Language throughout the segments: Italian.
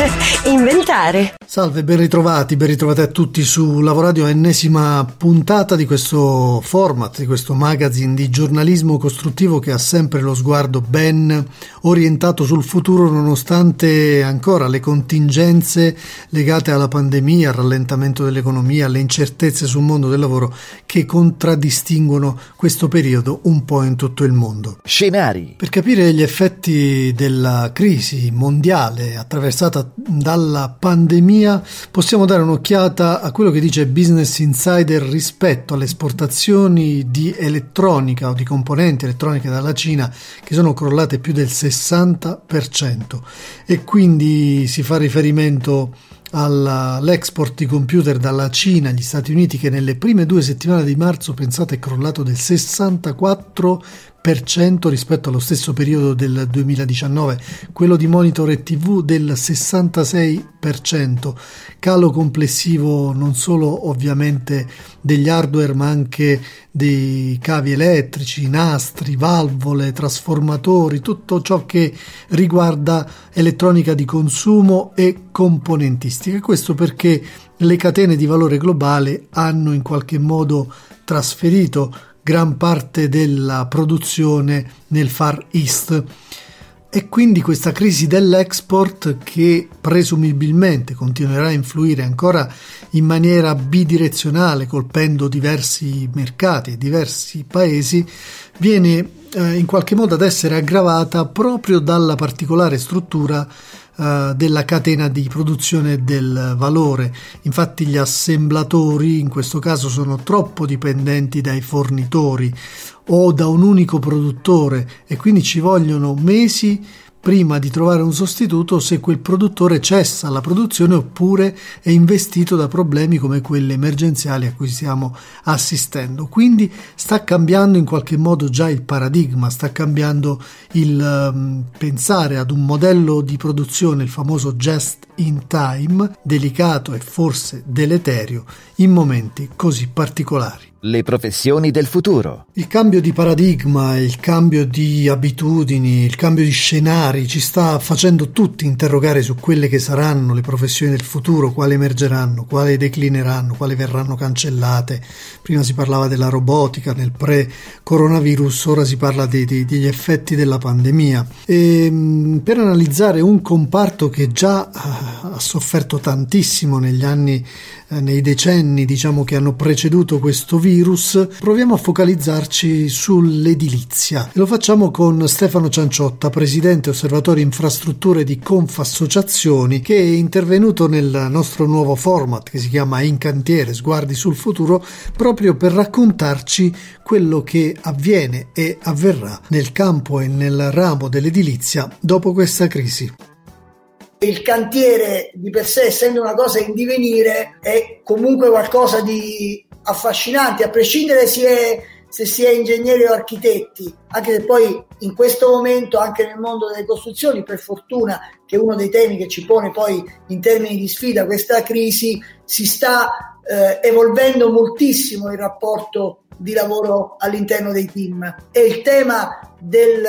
inventare. Salve, ben ritrovati, ben ritrovati a tutti su Lavoradio, ennesima puntata di questo format, di questo magazine di giornalismo costruttivo che ha sempre lo sguardo ben orientato sul futuro nonostante ancora le contingenze legate alla pandemia, al rallentamento dell'economia, alle incertezze sul mondo del lavoro che contraddistinguono questo periodo un po' in tutto il mondo. Scenari. Per capire gli effetti della crisi mondiale attraversata dalla pandemia possiamo dare un'occhiata a quello che dice Business Insider rispetto alle esportazioni di elettronica o di componenti elettroniche dalla Cina che sono crollate più del 60% e quindi si fa riferimento all'export di computer dalla Cina agli Stati Uniti che nelle prime due settimane di marzo pensate è crollato del 64% rispetto allo stesso periodo del 2019, quello di monitor e TV del 66%, calo complessivo non solo ovviamente degli hardware ma anche dei cavi elettrici, nastri, valvole, trasformatori, tutto ciò che riguarda elettronica di consumo e componentistica. Questo perché le catene di valore globale hanno in qualche modo trasferito gran parte della produzione nel Far East. E quindi questa crisi dell'export che presumibilmente continuerà a influire ancora in maniera bidirezionale colpendo diversi mercati e diversi paesi viene eh, in qualche modo ad essere aggravata proprio dalla particolare struttura eh, della catena di produzione del valore. Infatti gli assemblatori in questo caso sono troppo dipendenti dai fornitori o da un unico produttore e quindi ci vogliono mesi prima di trovare un sostituto se quel produttore cessa la produzione oppure è investito da problemi come quelli emergenziali a cui stiamo assistendo. Quindi sta cambiando in qualche modo già il paradigma, sta cambiando il um, pensare ad un modello di produzione, il famoso just in time, delicato e forse deleterio in momenti così particolari. Le professioni del futuro. Il cambio di paradigma, il cambio di abitudini, il cambio di scenari ci sta facendo tutti interrogare su quelle che saranno le professioni del futuro, quali emergeranno, quali declineranno, quali verranno cancellate. Prima si parlava della robotica nel pre-coronavirus, ora si parla dei, dei, degli effetti della pandemia. E, mm, per analizzare un comparto che già ha sofferto tantissimo negli anni eh, nei decenni diciamo che hanno preceduto questo virus, proviamo a focalizzarci sull'edilizia. E lo facciamo con Stefano Cianciotta, presidente osservatorio infrastrutture di Confassociazioni, che è intervenuto nel nostro nuovo format che si chiama In Cantiere, Sguardi sul futuro, proprio per raccontarci quello che avviene e avverrà nel campo e nel ramo dell'edilizia dopo questa crisi il cantiere di per sé, essendo una cosa in divenire, è comunque qualcosa di affascinante, a prescindere se, è, se si è ingegneri o architetti, anche se poi in questo momento, anche nel mondo delle costruzioni, per fortuna che è uno dei temi che ci pone poi in termini di sfida questa crisi, si sta eh, evolvendo moltissimo il rapporto di lavoro all'interno dei team. E il tema del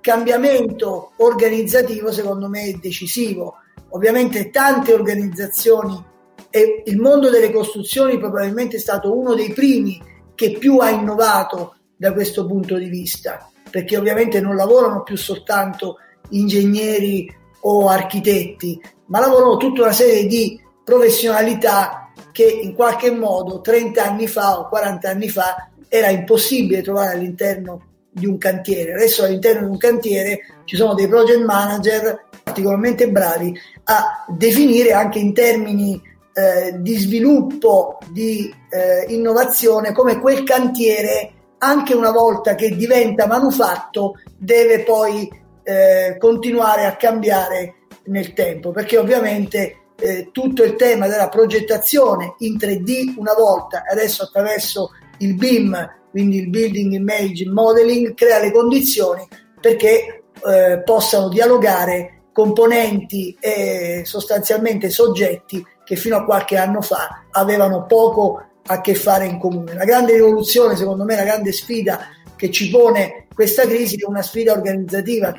cambiamento organizzativo secondo me è decisivo. Ovviamente tante organizzazioni e il mondo delle costruzioni probabilmente è stato uno dei primi che più ha innovato da questo punto di vista, perché ovviamente non lavorano più soltanto ingegneri o architetti, ma lavorano tutta una serie di professionalità che in qualche modo 30 anni fa o 40 anni fa era impossibile trovare all'interno di un cantiere. Adesso all'interno di un cantiere ci sono dei project manager particolarmente bravi a definire anche in termini eh, di sviluppo, di eh, innovazione, come quel cantiere, anche una volta che diventa manufatto, deve poi eh, continuare a cambiare nel tempo, perché ovviamente eh, tutto il tema della progettazione in 3D una volta, adesso attraverso il BIM quindi il Building Image Modeling, crea le condizioni perché eh, possano dialogare componenti e sostanzialmente soggetti che fino a qualche anno fa avevano poco a che fare in comune. La grande rivoluzione, secondo me, la grande sfida che ci pone questa crisi è una sfida organizzativa.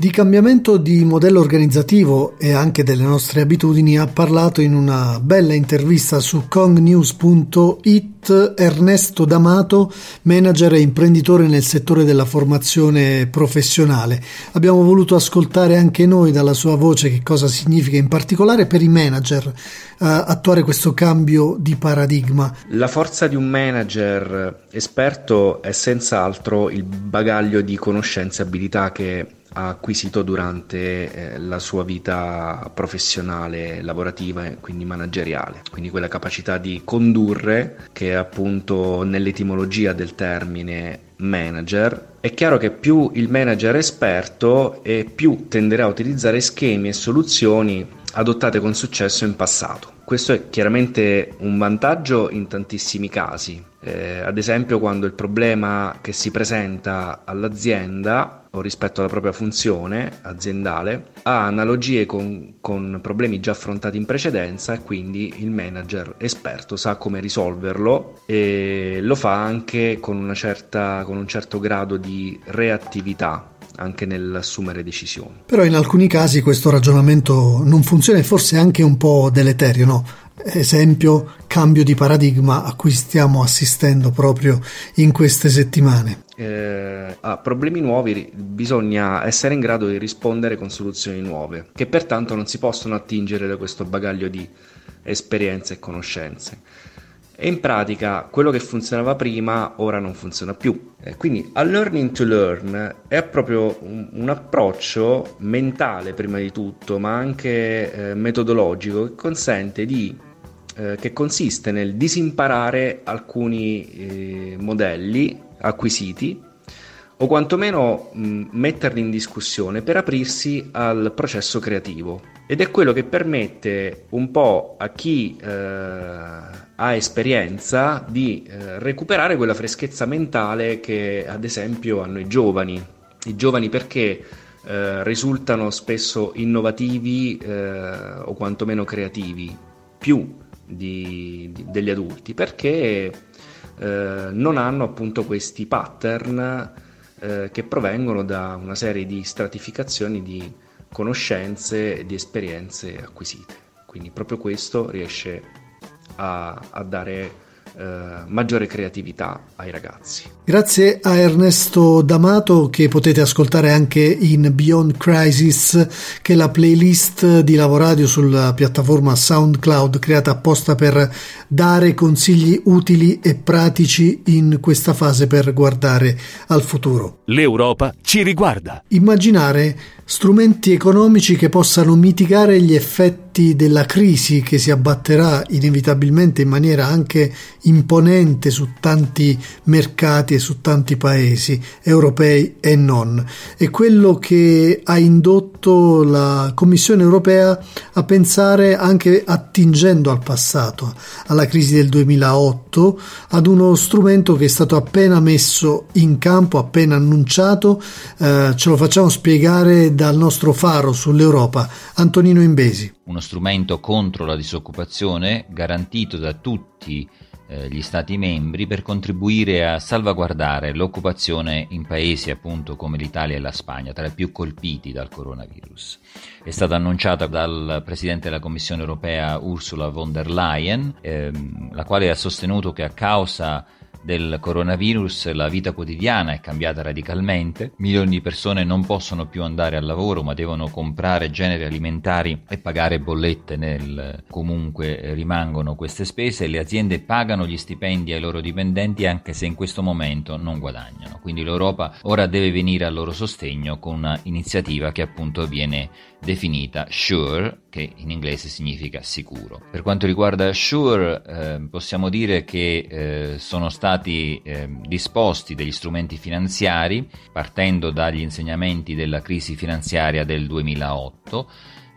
Di cambiamento di modello organizzativo e anche delle nostre abitudini ha parlato in una bella intervista su congnews.it Ernesto D'Amato, manager e imprenditore nel settore della formazione professionale. Abbiamo voluto ascoltare anche noi dalla sua voce che cosa significa in particolare per i manager uh, attuare questo cambio di paradigma. La forza di un manager esperto è senz'altro il bagaglio di conoscenze e abilità che ha acquisito durante eh, la sua vita professionale, lavorativa e quindi manageriale. Quindi quella capacità di condurre che è appunto nell'etimologia del termine manager. È chiaro che più il manager è esperto e più tenderà a utilizzare schemi e soluzioni adottate con successo in passato. Questo è chiaramente un vantaggio in tantissimi casi, eh, ad esempio quando il problema che si presenta all'azienda o rispetto alla propria funzione aziendale ha analogie con, con problemi già affrontati in precedenza e quindi il manager esperto sa come risolverlo e lo fa anche con, certa, con un certo grado di reattività anche nell'assumere decisioni. Però in alcuni casi questo ragionamento non funziona e forse è anche un po' deleterio, no? Esempio, cambio di paradigma a cui stiamo assistendo proprio in queste settimane. Eh, a problemi nuovi bisogna essere in grado di rispondere con soluzioni nuove, che pertanto non si possono attingere da questo bagaglio di esperienze e conoscenze. E in pratica quello che funzionava prima ora non funziona più. Eh, quindi a learning to learn è proprio un, un approccio mentale prima di tutto, ma anche eh, metodologico che consente di eh, che consiste nel disimparare alcuni eh, modelli acquisiti o quantomeno mh, metterli in discussione per aprirsi al processo creativo ed è quello che permette un po' a chi ha esperienza di eh, recuperare quella freschezza mentale che ad esempio hanno i giovani. I giovani perché eh, risultano spesso innovativi eh, o quantomeno creativi, più di, di, degli adulti, perché eh, non hanno appunto questi pattern eh, che provengono da una serie di stratificazioni di conoscenze e di esperienze acquisite. Quindi proprio questo riesce a, a dare eh, maggiore creatività ai ragazzi. Grazie a Ernesto D'Amato che potete ascoltare anche in Beyond Crisis, che è la playlist di Lavoradio sulla piattaforma SoundCloud creata apposta per dare consigli utili e pratici in questa fase per guardare al futuro. L'Europa ci riguarda. Immaginare strumenti economici che possano mitigare gli effetti della crisi che si abbatterà inevitabilmente in maniera anche imponente su tanti mercati e su tanti paesi europei e non. È quello che ha indotto la Commissione europea a pensare anche attingendo al passato, alla crisi del 2008, ad uno strumento che è stato appena messo in campo, appena annunciato, eh, ce lo facciamo spiegare dal nostro faro sull'Europa, Antonino Imbesi. Uno strumento contro la disoccupazione garantito da tutti gli Stati membri per contribuire a salvaguardare l'occupazione in paesi appunto come l'Italia e la Spagna, tra i più colpiti dal coronavirus. È stata annunciata dal Presidente della Commissione europea Ursula von der Leyen, ehm, la quale ha sostenuto che a causa del coronavirus la vita quotidiana è cambiata radicalmente, milioni di persone non possono più andare al lavoro ma devono comprare generi alimentari e pagare bollette nel comunque rimangono queste spese le aziende pagano gli stipendi ai loro dipendenti anche se in questo momento non guadagnano. Quindi l'Europa ora deve venire al loro sostegno con un'iniziativa che appunto viene definita SURE, che in inglese significa sicuro. Per quanto riguarda SURE, eh, possiamo dire che eh, sono stati eh, disposti degli strumenti finanziari partendo dagli insegnamenti della crisi finanziaria del 2008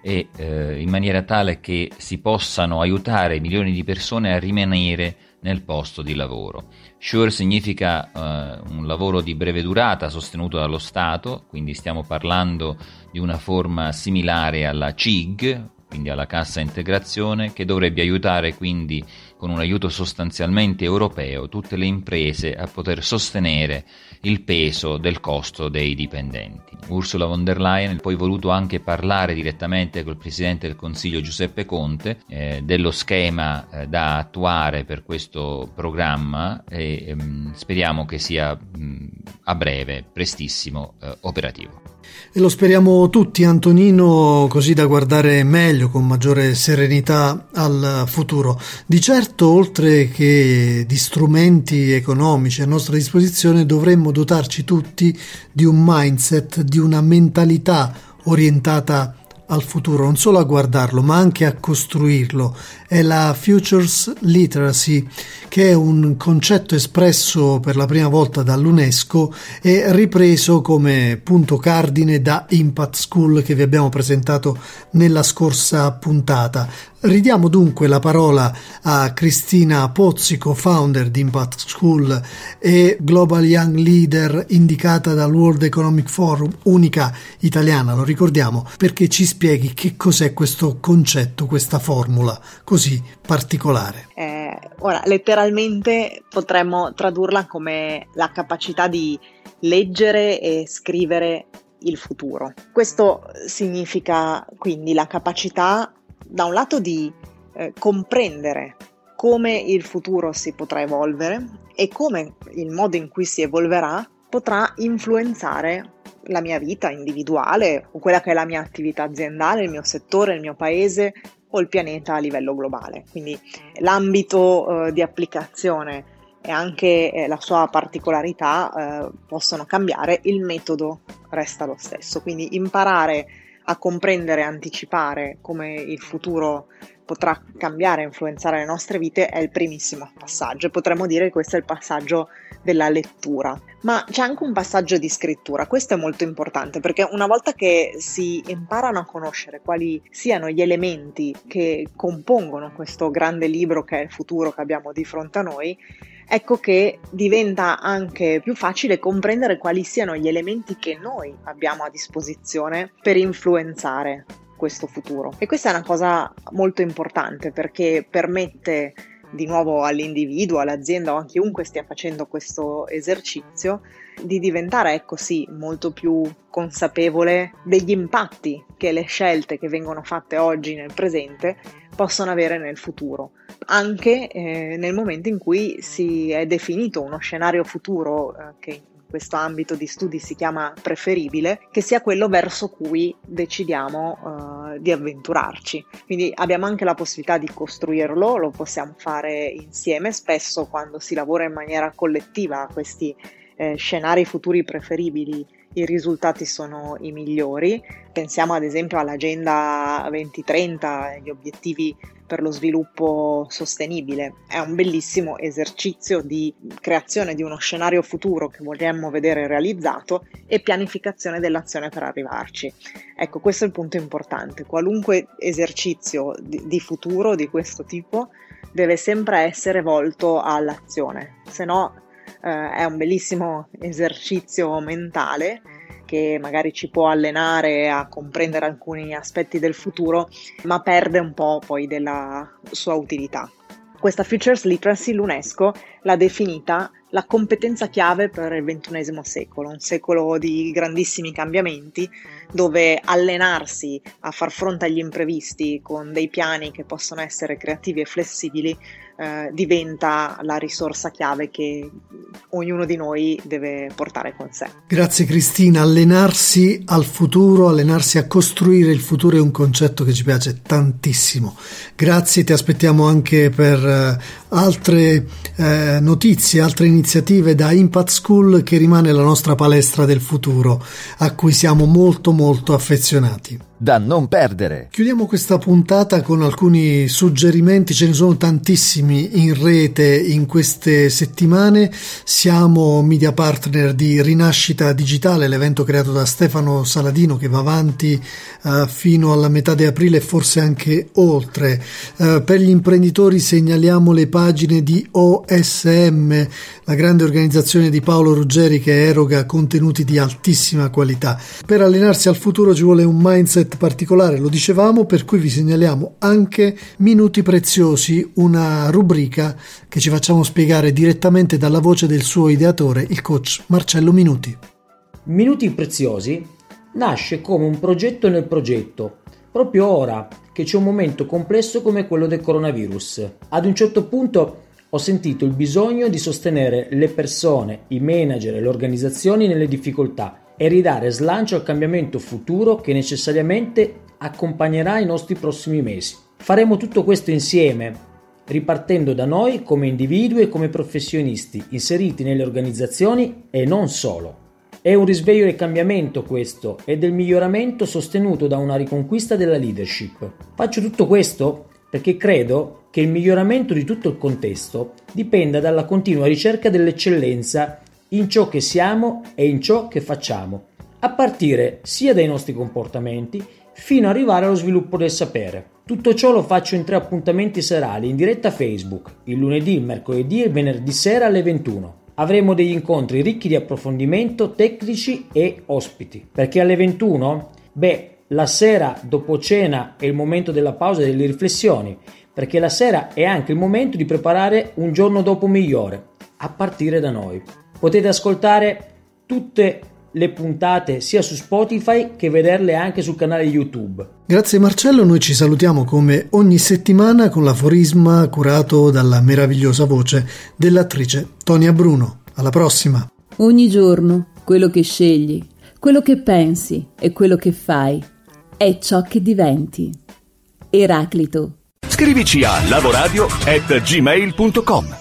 e eh, in maniera tale che si possano aiutare milioni di persone a rimanere nel posto di lavoro. Sure significa eh, un lavoro di breve durata sostenuto dallo Stato, quindi stiamo parlando di una forma similare alla CIG, quindi alla cassa integrazione, che dovrebbe aiutare quindi con un aiuto sostanzialmente europeo tutte le imprese a poter sostenere il peso del costo dei dipendenti. Ursula von der Leyen ha poi voluto anche parlare direttamente col Presidente del Consiglio Giuseppe Conte eh, dello schema eh, da attuare per questo programma e ehm, speriamo che sia mh, a breve, prestissimo, eh, operativo. E lo speriamo tutti, Antonino, così da guardare meglio, con maggiore serenità al futuro. Di certo, oltre che di strumenti economici a nostra disposizione, dovremmo dotarci tutti di un mindset, di una mentalità orientata al futuro, non solo a guardarlo, ma anche a costruirlo. È la Futures Literacy, che è un concetto espresso per la prima volta dall'UNESCO e ripreso come punto cardine da Impact School che vi abbiamo presentato nella scorsa puntata. Ridiamo dunque la parola a Cristina Pozzico, founder di Impact School e Global Young Leader indicata dal World Economic Forum, unica italiana, lo ricordiamo, perché ci spieghi che cos'è questo concetto, questa formula così particolare. Eh, ora, letteralmente potremmo tradurla come la capacità di leggere e scrivere il futuro. Questo significa quindi la capacità da un lato di eh, comprendere come il futuro si potrà evolvere e come il modo in cui si evolverà potrà influenzare la mia vita individuale o quella che è la mia attività aziendale, il mio settore, il mio paese o il pianeta a livello globale. Quindi l'ambito eh, di applicazione e anche eh, la sua particolarità eh, possono cambiare, il metodo resta lo stesso. Quindi imparare a comprendere anticipare come il futuro potrà cambiare influenzare le nostre vite è il primissimo passaggio. Potremmo dire che questo è il passaggio della lettura. Ma c'è anche un passaggio di scrittura, questo è molto importante perché una volta che si imparano a conoscere quali siano gli elementi che compongono questo grande libro che è il futuro che abbiamo di fronte a noi, ecco che diventa anche più facile comprendere quali siano gli elementi che noi abbiamo a disposizione per influenzare questo futuro. E questa è una cosa molto importante perché permette di nuovo all'individuo, all'azienda o a chiunque stia facendo questo esercizio di diventare, ecco sì, molto più consapevole degli impatti che le scelte che vengono fatte oggi nel presente possono avere nel futuro, anche eh, nel momento in cui si è definito uno scenario futuro eh, che in questo ambito di studi si chiama preferibile, che sia quello verso cui decidiamo eh, di avventurarci. Quindi abbiamo anche la possibilità di costruirlo, lo possiamo fare insieme, spesso quando si lavora in maniera collettiva questi eh, scenari futuri preferibili i risultati sono i migliori. Pensiamo ad esempio all'Agenda 2030, gli obiettivi per lo sviluppo sostenibile. È un bellissimo esercizio di creazione di uno scenario futuro che vogliamo vedere realizzato e pianificazione dell'azione per arrivarci. Ecco, questo è il punto importante. Qualunque esercizio di, futuro di questo tipo deve sempre essere volto all'azione, se no eh, è un bellissimo esercizio mentale che magari ci può allenare a comprendere alcuni aspetti del futuro, ma perde un po' poi della sua utilità. Questa Futures Literacy l'UNESCO l'ha definita la competenza chiave per il XXI secolo, un secolo di grandissimi cambiamenti dove allenarsi a far fronte agli imprevisti con dei piani che possono essere creativi e flessibili eh, diventa la risorsa chiave che ognuno di noi deve portare con sé. Grazie Cristina, allenarsi al futuro, allenarsi a costruire il futuro è un concetto che ci piace tantissimo. Grazie, ti aspettiamo anche per eh, altre eh, notizie, altre iniziative da Impact School che rimane la nostra palestra del futuro a cui siamo molto molto affezionati. Da non perdere. Chiudiamo questa puntata con alcuni suggerimenti, ce ne sono tantissimi in rete in queste settimane. Siamo media partner di Rinascita Digitale, l'evento creato da Stefano Saladino che va avanti uh, fino alla metà di aprile e forse anche oltre. Uh, per gli imprenditori segnaliamo le pagine di OSM, la grande organizzazione di Paolo Ruggeri che eroga contenuti di altissima qualità. Per allenarsi al futuro ci vuole un mindset particolare, lo dicevamo, per cui vi segnaliamo anche Minuti Preziosi, una rubrica che ci facciamo spiegare direttamente dalla voce del suo ideatore, il coach Marcello Minuti. Minuti Preziosi nasce come un progetto nel progetto, proprio ora che c'è un momento complesso come quello del coronavirus. Ad un certo punto ho sentito il bisogno di sostenere le persone, i manager e le organizzazioni nelle difficoltà e ridare slancio al cambiamento futuro che necessariamente accompagnerà i nostri prossimi mesi. Faremo tutto questo insieme, ripartendo da noi come individui e come professionisti inseriti nelle organizzazioni e non solo. È un risveglio del cambiamento questo e del miglioramento sostenuto da una riconquista della leadership. Faccio tutto questo perché credo che il miglioramento di tutto il contesto dipenda dalla continua ricerca dell'eccellenza in ciò che siamo e in ciò che facciamo, a partire sia dai nostri comportamenti fino ad arrivare allo sviluppo del sapere. Tutto ciò lo faccio in tre appuntamenti serali in diretta Facebook, il lunedì, il mercoledì e il venerdì sera alle 21. Avremo degli incontri ricchi di approfondimento, tecnici e ospiti. Perché alle 21? Beh, la sera dopo cena è il momento della pausa e delle riflessioni, perché la sera è anche il momento di preparare un giorno dopo migliore, a partire da noi. Potete ascoltare tutte le puntate sia su Spotify che vederle anche sul canale YouTube. Grazie Marcello, noi ci salutiamo come ogni settimana con l'aforisma curato dalla meravigliosa voce dell'attrice Tonia Bruno. Alla prossima! Ogni giorno quello che scegli, quello che pensi e quello che fai è ciò che diventi. Eraclito. Scrivici a lavoradio@gmail.com.